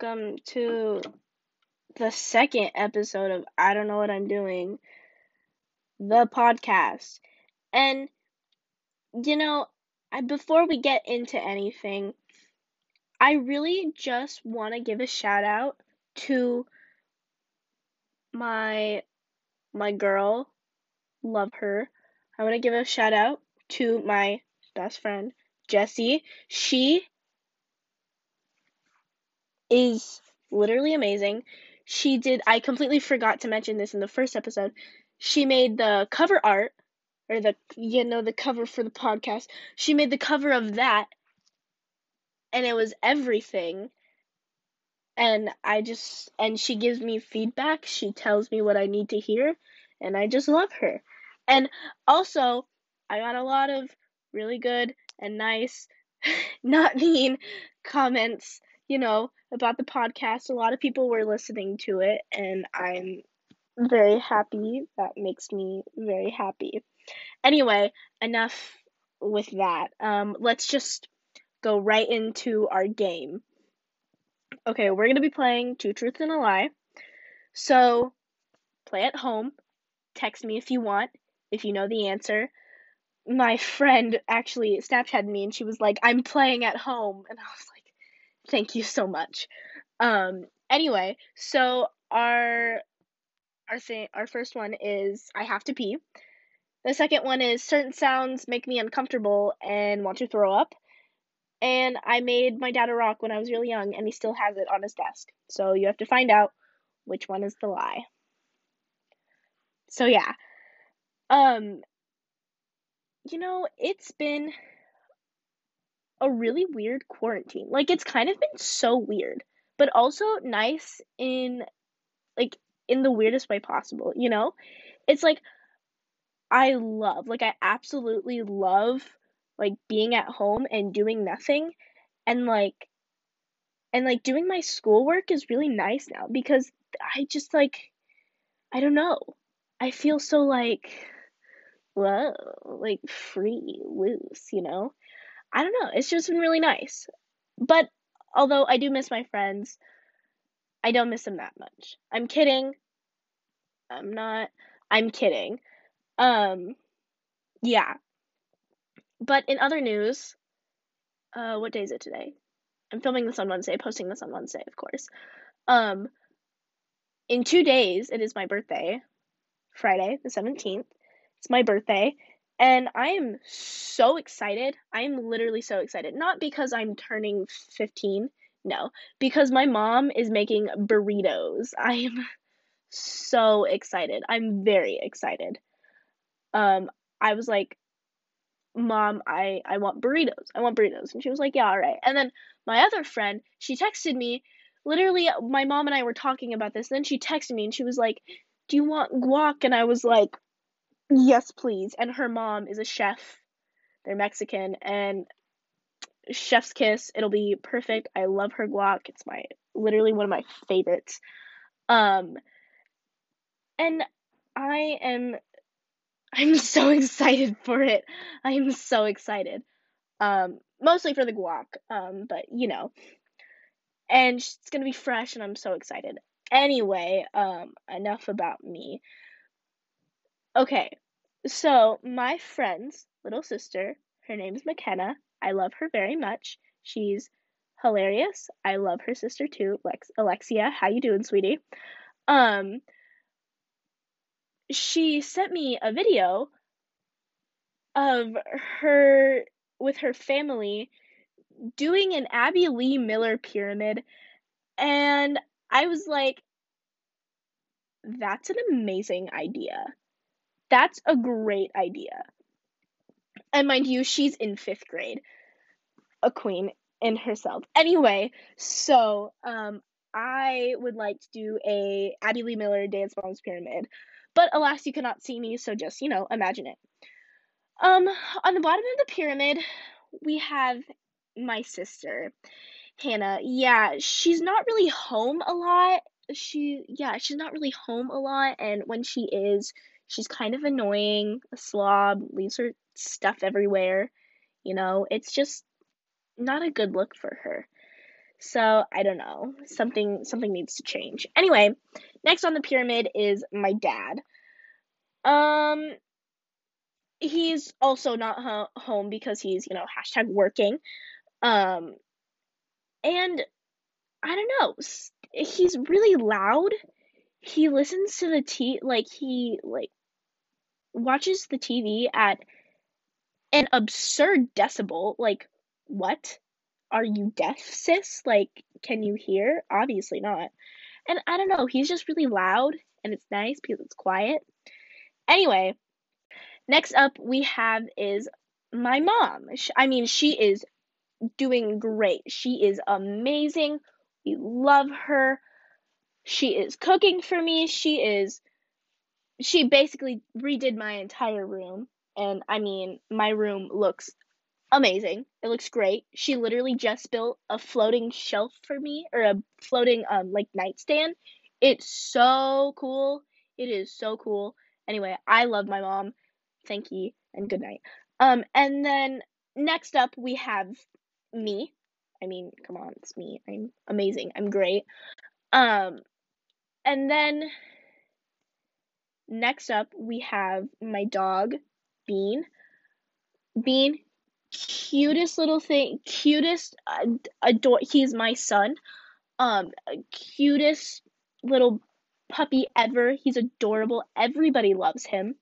welcome to the second episode of I Don't Know What I'm Doing, the podcast. And, you know, I, before we get into anything, I really just want to give a shout out to my my girl, love her. I want to give a shout out to my best friend, Jessie. She is literally amazing. She did, I completely forgot to mention this in the first episode. She made the cover art, or the, you know, the cover for the podcast. She made the cover of that, and it was everything. And I just, and she gives me feedback. She tells me what I need to hear, and I just love her. And also, I got a lot of really good and nice, not mean comments you know, about the podcast. A lot of people were listening to it, and I'm very happy. That makes me very happy. Anyway, enough with that. Um, let's just go right into our game. Okay, we're going to be playing Two Truths and a Lie. So, play at home. Text me if you want, if you know the answer. My friend actually Snapchatted me and she was like, I'm playing at home. And I was like, Thank you so much. Um, anyway, so our our thing our first one is I have to pee. The second one is certain sounds make me uncomfortable and want to throw up. And I made my dad a rock when I was really young and he still has it on his desk. So you have to find out which one is the lie. So yeah. Um you know, it's been a really weird quarantine. Like it's kind of been so weird, but also nice in like in the weirdest way possible, you know? It's like I love, like I absolutely love like being at home and doing nothing and like and like doing my schoolwork is really nice now because I just like I don't know. I feel so like whoa, like free, loose, you know? I don't know. It's just been really nice. But although I do miss my friends, I don't miss them that much. I'm kidding. I'm not. I'm kidding. Um, yeah. But in other news, uh, what day is it today? I'm filming this on Wednesday, posting this on Wednesday, of course. Um, in two days, it is my birthday, Friday, the 17th. It's my birthday, and I am so excited. I am literally so excited. Not because I'm turning 15, no, because my mom is making burritos. I am so excited. I'm very excited. Um, I was like, Mom, I, I want burritos. I want burritos. And she was like, Yeah, all right. And then my other friend, she texted me. Literally, my mom and I were talking about this. Then she texted me and she was like, Do you want guac? And I was like, Yes, please. And her mom is a chef. They're Mexican and chef's kiss. It'll be perfect. I love her guac. It's my literally one of my favorites. Um and I am I'm so excited for it. I am so excited. Um mostly for the guac. Um but you know. And it's going to be fresh and I'm so excited. Anyway, um enough about me. Okay, so my friend's little sister, her name is McKenna. I love her very much. She's hilarious. I love her sister too, Lex- Alexia. How you doing, sweetie? Um, she sent me a video of her with her family doing an Abby Lee Miller pyramid, and I was like, that's an amazing idea. That's a great idea. And mind you, she's in fifth grade, a queen in herself. Anyway, so um, I would like to do a Abby Lee Miller Dance Moms Pyramid, but alas, you cannot see me, so just you know, imagine it. Um, on the bottom of the pyramid, we have my sister, Hannah. Yeah, she's not really home a lot. She, yeah, she's not really home a lot, and when she is, She's kind of annoying, a slob, leaves her stuff everywhere. You know, it's just not a good look for her. So I don't know. Something something needs to change. Anyway, next on the pyramid is my dad. Um he's also not ho- home because he's, you know, hashtag working. Um and I don't know. He's really loud. He listens to the t like he like watches the TV at an absurd decibel. Like, what? Are you deaf, sis? Like, can you hear? Obviously not. And I don't know, he's just really loud and it's nice because it's quiet. Anyway, next up we have is my mom. I mean, she is doing great. She is amazing. We love her. She is cooking for me. She is she basically redid my entire room and I mean, my room looks amazing. It looks great. She literally just built a floating shelf for me or a floating um like nightstand. It's so cool. It is so cool. Anyway, I love my mom. Thank you and good night. Um and then next up we have me. I mean, come on, it's me. I'm amazing. I'm great. Um and then next up we have my dog Bean. Bean, cutest little thing, cutest adore. He's my son. Um, cutest little puppy ever. He's adorable. Everybody loves him,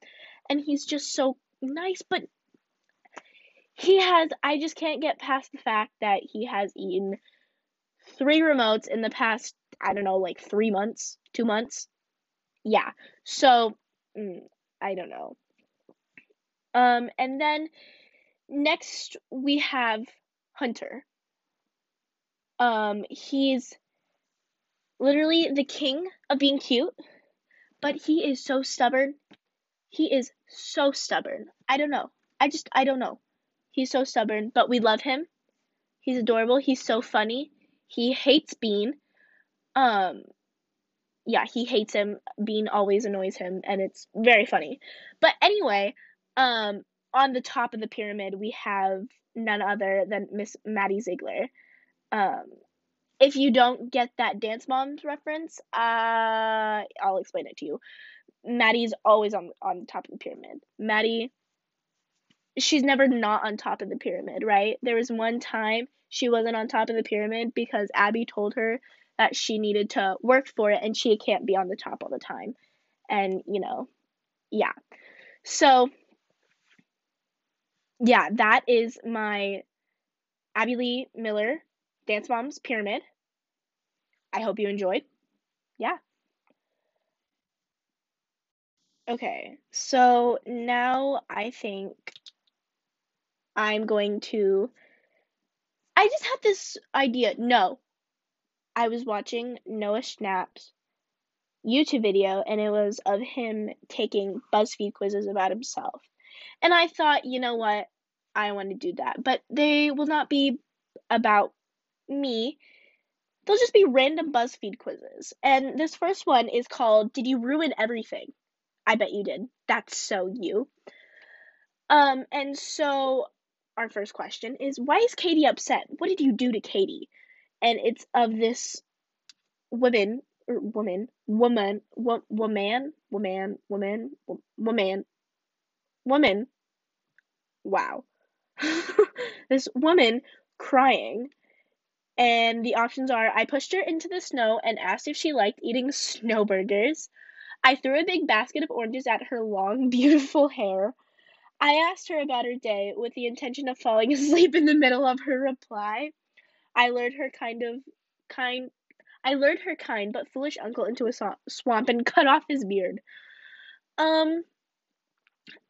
and he's just so nice. But he has. I just can't get past the fact that he has eaten three remotes in the past. I don't know, like three months, two months. Yeah. So, mm, I don't know. Um, and then next we have Hunter. Um, he's literally the king of being cute, but he is so stubborn. He is so stubborn. I don't know. I just I don't know. He's so stubborn, but we love him. He's adorable. He's so funny. He hates Bean. Um yeah, he hates him. Bean always annoys him and it's very funny. But anyway, um, on the top of the pyramid, we have none other than Miss Maddie Ziegler. Um, if you don't get that Dance Moms reference, uh, I'll explain it to you. Maddie's always on on top of the pyramid. Maddie, she's never not on top of the pyramid, right? There was one time she wasn't on top of the pyramid because Abby told her that she needed to work for it and she can't be on the top all the time. And, you know, yeah. So, yeah, that is my Abby Lee Miller Dance Moms Pyramid. I hope you enjoyed. Yeah. Okay, so now I think I'm going to. I just had this idea. No. I was watching Noah Schnapp's YouTube video and it was of him taking BuzzFeed quizzes about himself. And I thought, you know what? I want to do that. But they will not be about me. They'll just be random BuzzFeed quizzes. And this first one is called Did You Ruin Everything? I bet you did. That's so you. Um, and so our first question is why is Katie upset? What did you do to Katie? And it's of this woman or woman, woman, wo- woman, woman, woman, woman, woman. Wow. this woman crying. And the options are I pushed her into the snow and asked if she liked eating snow burgers. I threw a big basket of oranges at her long, beautiful hair. I asked her about her day with the intention of falling asleep in the middle of her reply. I lured her kind of kind I lured her kind but foolish uncle into a swamp and cut off his beard. Um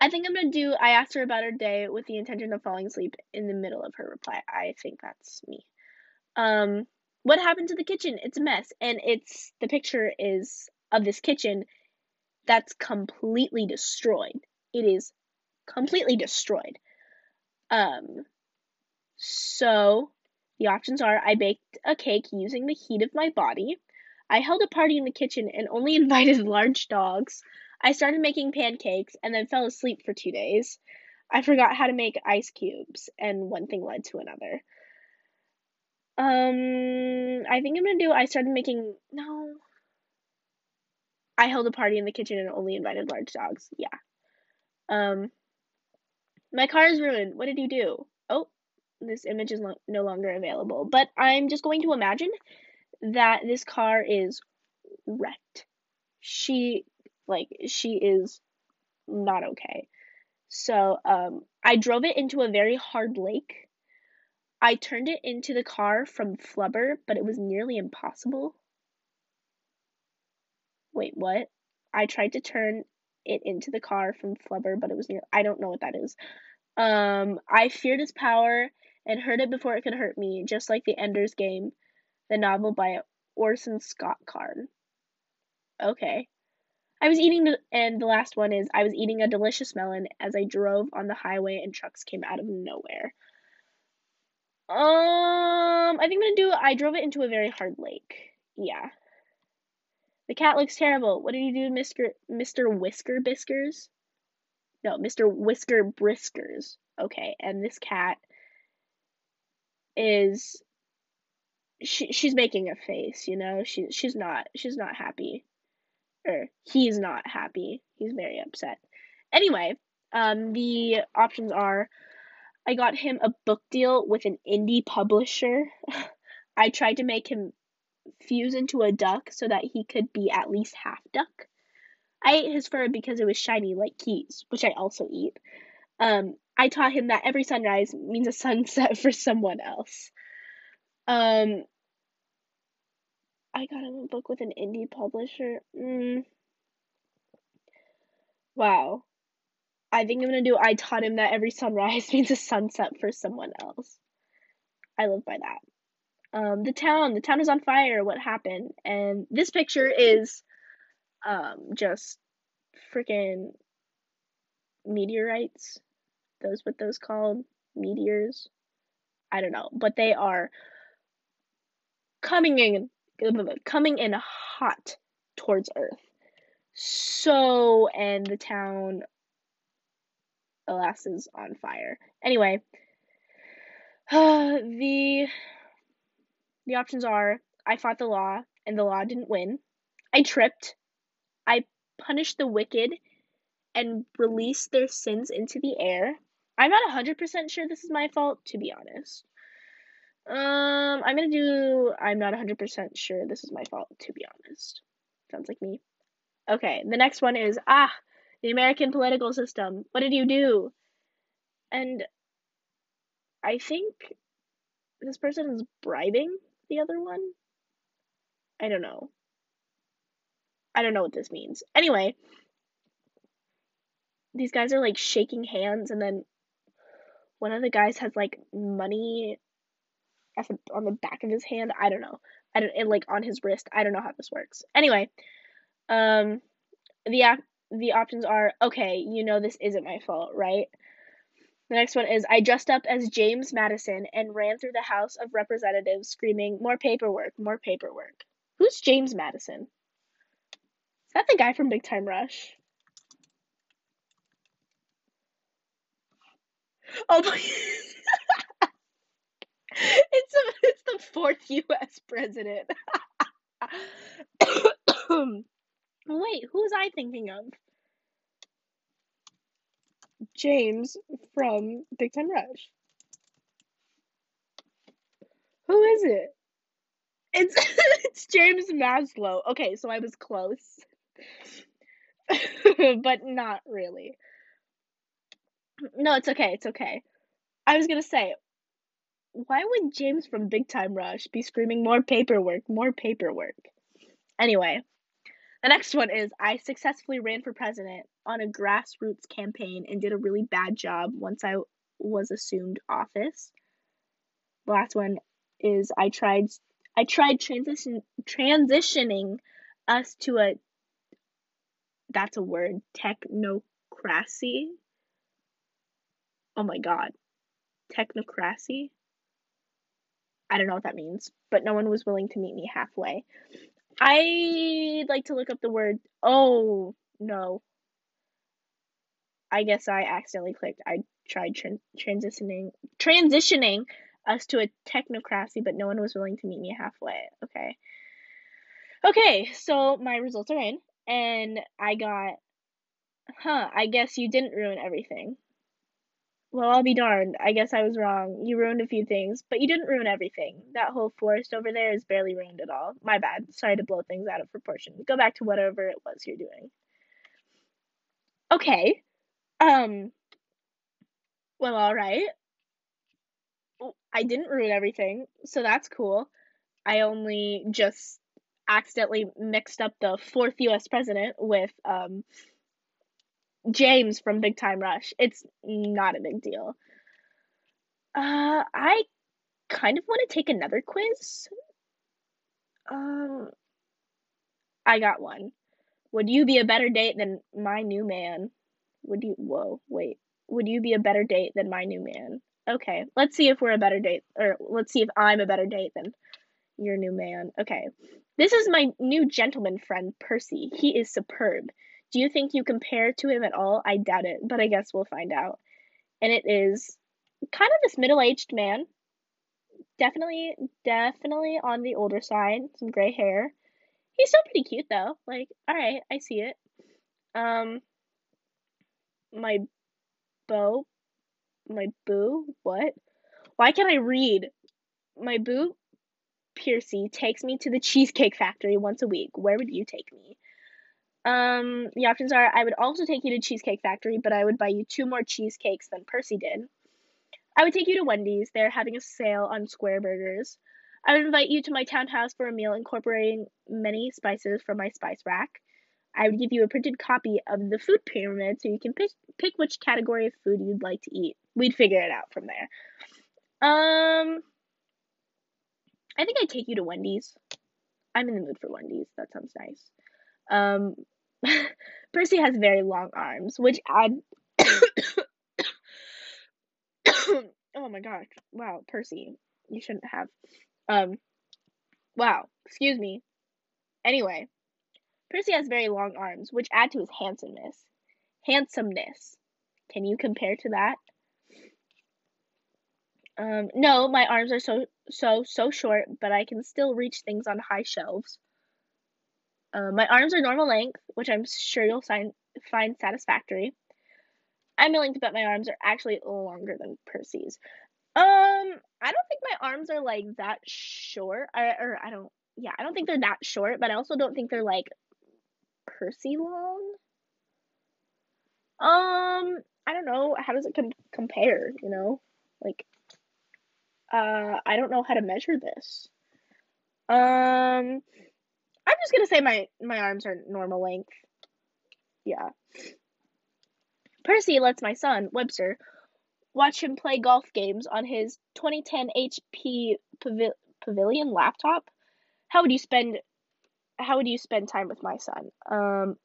I think I'm gonna do. I asked her about her day with the intention of falling asleep in the middle of her reply. I think that's me. Um, what happened to the kitchen? It's a mess, and it's the picture is of this kitchen that's completely destroyed. It is completely destroyed. Um, so the options are: I baked a cake using the heat of my body. I held a party in the kitchen and only invited large dogs. I started making pancakes and then fell asleep for two days. I forgot how to make ice cubes, and one thing led to another. Um, I think I'm gonna do. I started making no. I held a party in the kitchen and only invited large dogs. Yeah. Um, my car is ruined. What did you do? Oh, this image is no, no longer available. But I'm just going to imagine that this car is wrecked. She, like, she is not okay. So, um, I drove it into a very hard lake. I turned it into the car from Flubber, but it was nearly impossible. Wait, what? I tried to turn it into the car from Flubber, but it was near. I don't know what that is. Um, I feared its power and hurt it before it could hurt me, just like the Ender's Game, the novel by Orson Scott Card. Okay. I was eating, the, and the last one is I was eating a delicious melon as I drove on the highway and trucks came out of nowhere. Um, I think I'm gonna do. I drove it into a very hard lake. Yeah. The cat looks terrible. What did you do, Mister Mister Whisker Biskers? No, Mister Whisker Briskers. Okay, and this cat is she she's making a face, you know. She she's not she's not happy. Or he's not happy. He's very upset. Anyway, um the options are I got him a book deal with an indie publisher. I tried to make him fuse into a duck so that he could be at least half duck. I ate his fur because it was shiny like keys, which I also eat. Um, I taught him that every sunrise means a sunset for someone else. Um, I got him a book with an indie publisher. Mm. Wow. I think I'm gonna do I taught him that every sunrise means a sunset for someone else. I live by that. Um, the town, the town is on fire. What happened? And this picture is um, just freaking meteorites. Those what those called meteors. I don't know, but they are coming in coming in hot towards Earth. So, and the town, alas, is on fire. Anyway, uh, the the options are I fought the law and the law didn't win. I tripped. I punished the wicked and released their sins into the air. I'm not 100% sure this is my fault, to be honest. Um, I'm gonna do. I'm not 100% sure this is my fault, to be honest. Sounds like me. Okay, the next one is ah, the American political system. What did you do? And I think this person is bribing the other one. I don't know. I don't know what this means. Anyway, these guys are like shaking hands, and then one of the guys has like money the, on the back of his hand. I don't know. I don't and like on his wrist. I don't know how this works. Anyway, um, the the options are okay. You know this isn't my fault, right? The next one is I dressed up as James Madison and ran through the House of Representatives screaming, More paperwork, more paperwork. Who's James Madison? Is that the guy from Big Time Rush? Oh my. it's, a, it's the fourth U.S. president. Wait, who was I thinking of? James from Big Time Rush. Who is it? It's it's James Maslow. Okay, so I was close. but not really. No, it's okay. It's okay. I was to say why would James from Big Time Rush be screaming more paperwork, more paperwork? Anyway, the next one is I successfully ran for president on a grassroots campaign and did a really bad job once I was assumed office. The last one is I tried I tried transition transitioning us to a that's a word technocracy. Oh my god. Technocracy? I don't know what that means, but no one was willing to meet me halfway. I'd like to look up the word. Oh, no. I guess I accidentally clicked. I tried transitioning transitioning us to a technocracy, but no one was willing to meet me halfway. Okay. Okay, so my results are in, and I got, huh, I guess you didn't ruin everything. Well, I'll be darned. I guess I was wrong. You ruined a few things, but you didn't ruin everything. That whole forest over there is barely ruined at all. My bad. Sorry to blow things out of proportion. Go back to whatever it was you're doing. Okay. Um. Well, all right. I didn't ruin everything, so that's cool. I only just accidentally mixed up the fourth U.S. president with um James from Big Time Rush. It's not a big deal. Uh, I kind of want to take another quiz. Um, I got one. Would you be a better date than my new man? Would you? Whoa, wait. Would you be a better date than my new man? Okay, let's see if we're a better date, or let's see if I'm a better date than your new man. Okay, this is my new gentleman friend, Percy. He is superb. Do you think you compare to him at all? I doubt it, but I guess we'll find out. And it is kind of this middle aged man. Definitely, definitely on the older side. Some gray hair. He's still pretty cute though. Like, alright, I see it. Um, my beau, my boo, what? Why can't I read? My boo, Piercy, takes me to the Cheesecake Factory once a week. Where would you take me? Um, the options are I would also take you to Cheesecake Factory, but I would buy you two more cheesecakes than Percy did. I would take you to Wendy's. They're having a sale on square burgers. I would invite you to my townhouse for a meal incorporating many spices from my spice rack. I would give you a printed copy of the food pyramid so you can pick pick which category of food you'd like to eat. We'd figure it out from there. Um I think I'd take you to Wendy's. I'm in the mood for Wendy's. That sounds nice. Um Percy has very long arms, which add. oh my gosh! Wow, Percy, you shouldn't have. Um, wow, excuse me. Anyway, Percy has very long arms, which add to his handsomeness. Handsomeness. Can you compare to that? Um, no, my arms are so so so short, but I can still reach things on high shelves. Uh, my arms are normal length, which I'm sure you'll find, find satisfactory. I'm willing to bet my arms are actually longer than Percy's. Um, I don't think my arms are like that short. I, or I don't, yeah, I don't think they're that short, but I also don't think they're like Percy long. Um, I don't know. How does it com- compare? You know, like, uh, I don't know how to measure this. Um, just gonna say my my arms are normal length. Yeah. Percy lets my son, Webster, watch him play golf games on his 2010 HP Pavilion laptop. How would you spend how would you spend time with my son? Um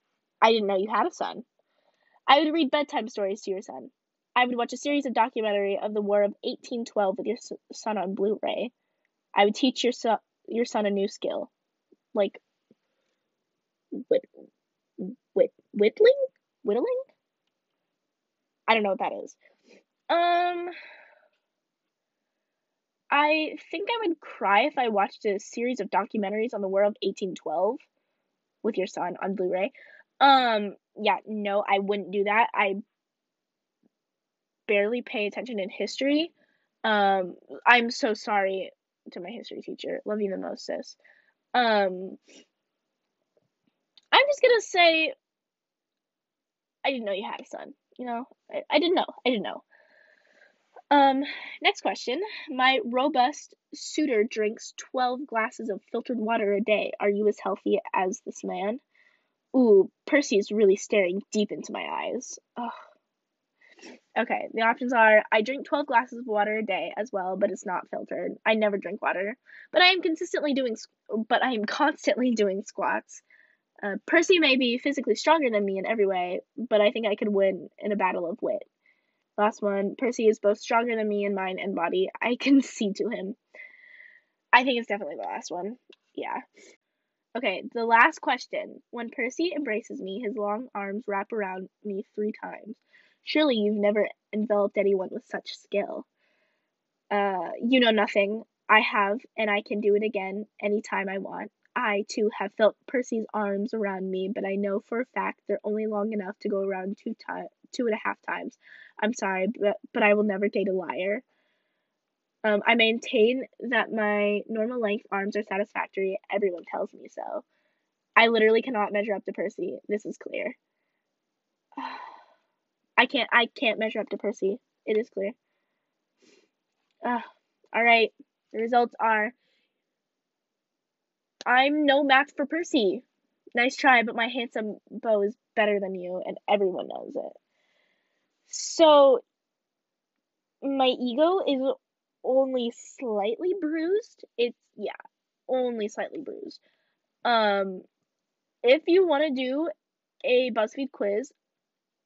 I didn't know you had a son. I would read bedtime stories to your son. I would watch a series of documentary of the War of 1812 with your son on Blu-ray. I would teach your son your son a new skill, like whit, whit, whittling, whittling. I don't know what that is. Um, I think I would cry if I watched a series of documentaries on the War of 1812 with your son on Blu-ray. Um, yeah, no, I wouldn't do that. I barely pay attention in history. Um, I'm so sorry to my history teacher. Love you the most, sis. Um, I'm just gonna say I didn't know you had a son. You know, I, I didn't know. I didn't know. Um, next question. My robust suitor drinks 12 glasses of filtered water a day. Are you as healthy as this man? Ooh, Percy is really staring deep into my eyes. Ugh. Okay, the options are I drink 12 glasses of water a day as well, but it's not filtered. I never drink water, but I am consistently doing but I am constantly doing squats. Uh, Percy may be physically stronger than me in every way, but I think I could win in a battle of wit. Last one. Percy is both stronger than me in mind and body. I can see to him. I think it's definitely the last one. Yeah. Okay, the last question. When Percy embraces me, his long arms wrap around me three times. Surely you've never enveloped anyone with such skill. Uh, you know nothing. I have, and I can do it again anytime I want. I too have felt Percy's arms around me, but I know for a fact they're only long enough to go around two ti- two and a half times. I'm sorry, but but I will never date a liar. Um, I maintain that my normal length arms are satisfactory. Everyone tells me so. I literally cannot measure up to Percy. This is clear. I can't I can't measure up to Percy. It is clear. Uh, all right. The results are I'm no match for Percy. Nice try, but my handsome beau is better than you, and everyone knows it. So, my ego is only slightly bruised. It's, yeah, only slightly bruised. Um, if you want to do a BuzzFeed quiz,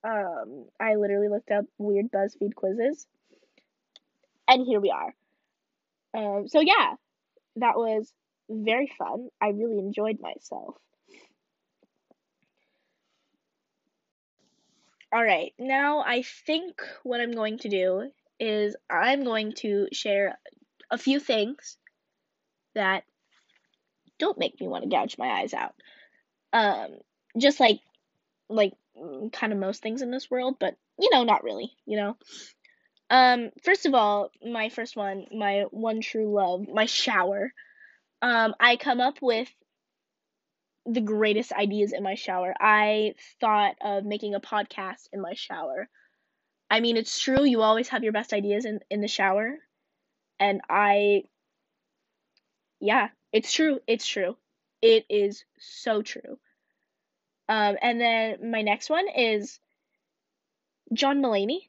um, I literally looked up weird BuzzFeed quizzes, and here we are. Um, so yeah, that was very fun. I really enjoyed myself. All right, now I think what I'm going to do is I'm going to share a few things that don't make me want to gouge my eyes out. Um, just like like kind of most things in this world, but you know, not really, you know. Um, first of all, my first one, my one true love, my shower. Um, I come up with the greatest ideas in my shower. I thought of making a podcast in my shower. I mean, it's true, you always have your best ideas in, in the shower. And I, yeah, it's true. It's true. It is so true. Um, and then my next one is John Mulaney.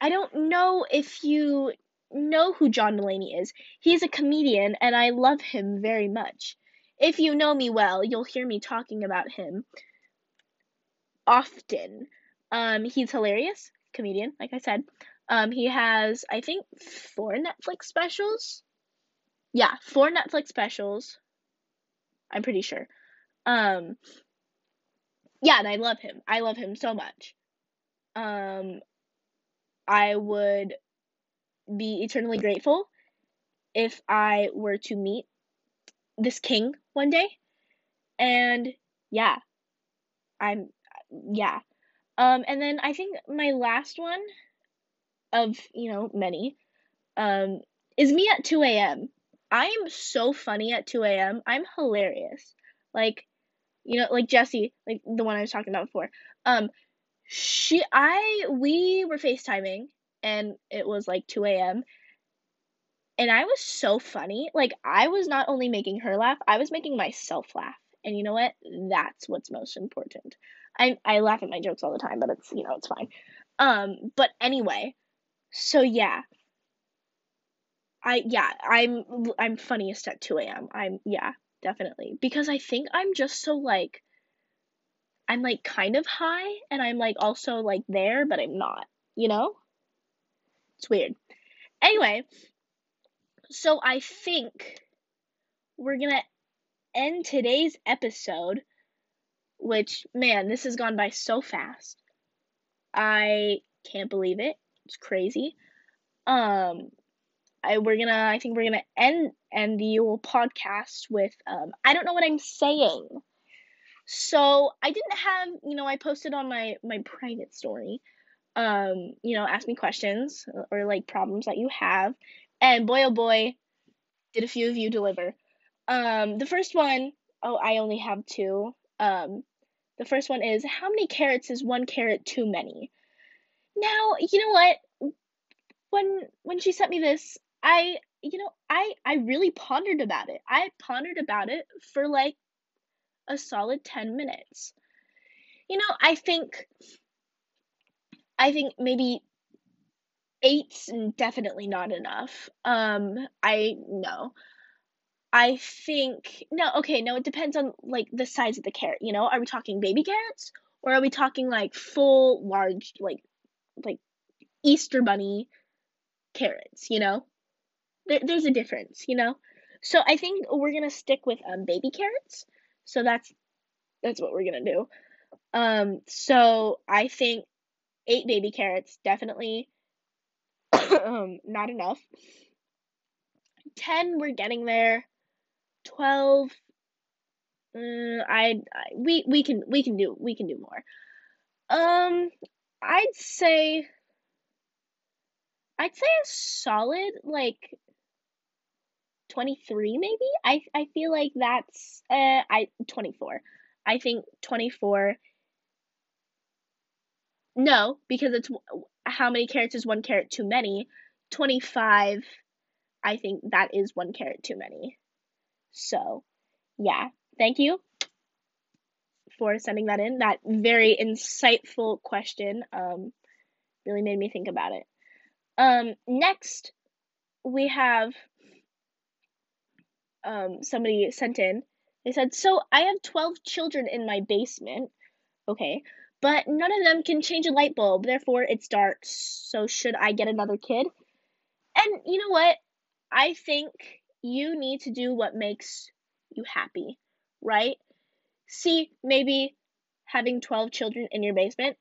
I don't know if you know who John Mulaney is. He's a comedian, and I love him very much. If you know me well, you'll hear me talking about him often. Um, he's hilarious, comedian, like I said. Um, he has, I think, four Netflix specials. Yeah, four Netflix specials. I'm pretty sure. Um, yeah, and I love him. I love him so much. Um, I would be eternally grateful if I were to meet this king one day. And yeah, I'm, yeah. Um, and then I think my last one of, you know, many, um, is me at 2 a.m. I am so funny at 2 a.m. I'm hilarious. Like, you know, like Jesse, like the one I was talking about before. Um, she, I, we were FaceTiming and it was like 2 a.m. And I was so funny. Like, I was not only making her laugh, I was making myself laugh. And you know what? That's what's most important. I, I laugh at my jokes all the time, but it's, you know, it's fine. Um, but anyway, so yeah. I, yeah, I'm, I'm funniest at 2 a.m. I'm, yeah, definitely. Because I think I'm just so, like, I'm, like, kind of high, and I'm, like, also, like, there, but I'm not, you know? It's weird. Anyway, so I think we're gonna end today's episode, which, man, this has gone by so fast. I can't believe it. It's crazy. Um, I we're gonna I think we're gonna end end the whole podcast with um I don't know what I'm saying. So I didn't have you know I posted on my my private story um, you know, ask me questions or like problems that you have. And boy oh boy, did a few of you deliver. Um, the first one, oh, I only have two. Um, the first one is how many carrots is one carrot too many? Now, you know what? When when she sent me this, I you know, I I really pondered about it. I pondered about it for like a solid 10 minutes. You know, I think I think maybe eight's definitely not enough. Um, I know. I think no, okay, no, it depends on like the size of the carrot, you know? Are we talking baby carrots or are we talking like full large like like Easter bunny carrots, you know? There, there's a difference, you know? So I think we're going to stick with um baby carrots. So that's that's what we're going to do. Um so I think eight baby carrots, definitely. Um, not enough. 10 we're getting there. 12 uh, I, I we we can we can do we can do more. Um i'd say i'd say a solid like 23 maybe? I i feel like that's uh i 24 i think 24 no because it's how many carrots is one carrot too many 25 i think that is one carrot too many so yeah thank you for sending that in that very insightful question um really made me think about it um next we have um, somebody sent in. They said, So I have 12 children in my basement. Okay. But none of them can change a light bulb. Therefore, it's dark. So should I get another kid? And you know what? I think you need to do what makes you happy, right? See, maybe having 12 children in your basement,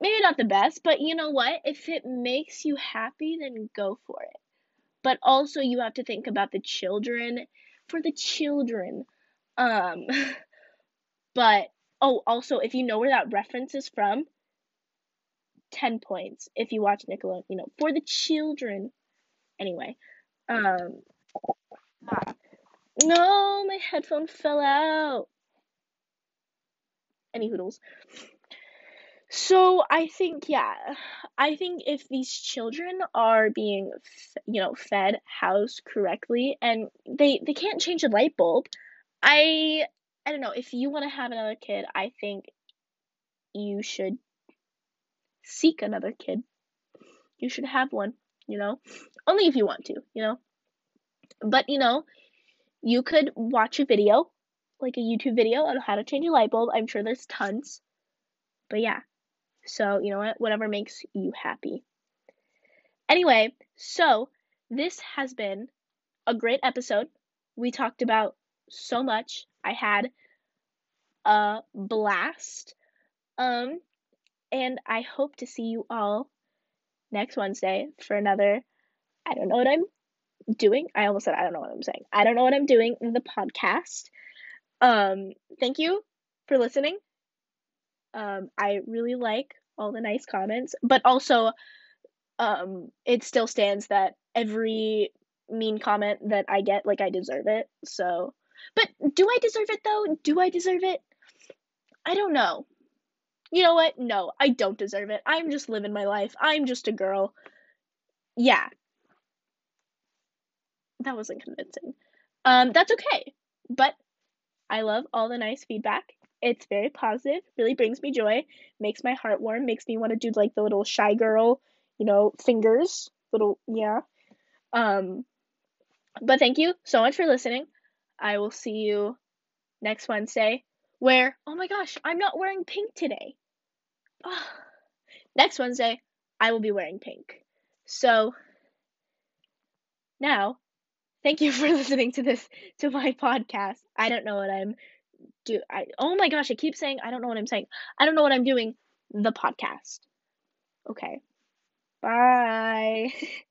maybe not the best, but you know what? If it makes you happy, then go for it but also you have to think about the children for the children. Um, but oh, also if you know where that reference is from, ten points if you watch Nickelodeon. You know, for the children. Anyway, um, no, my headphone fell out. Any hoodles. So I think yeah, I think if these children are being you know fed, housed correctly, and they they can't change a light bulb, I I don't know if you want to have another kid, I think you should seek another kid. You should have one, you know, only if you want to, you know. But you know, you could watch a video, like a YouTube video on how to change a light bulb. I'm sure there's tons. But yeah, so, you know what? Whatever makes you happy. Anyway, so this has been a great episode. We talked about so much. I had a blast. Um and I hope to see you all next Wednesday for another I don't know what I'm doing. I almost said I don't know what I'm saying. I don't know what I'm doing in the podcast. Um thank you for listening. Um, I really like all the nice comments, but also, um, it still stands that every mean comment that I get, like, I deserve it. So, but do I deserve it though? Do I deserve it? I don't know. You know what? No, I don't deserve it. I'm just living my life. I'm just a girl. Yeah. That wasn't convincing. Um, that's okay. But I love all the nice feedback. It's very positive, really brings me joy, makes my heart warm, makes me want to do like the little shy girl, you know, fingers, little yeah. Um but thank you so much for listening. I will see you next Wednesday where oh my gosh, I'm not wearing pink today. Oh. Next Wednesday, I will be wearing pink. So now, thank you for listening to this to my podcast. I don't know what I'm do I oh my gosh, I keep saying I don't know what I'm saying. I don't know what I'm doing. The podcast. Okay. Bye.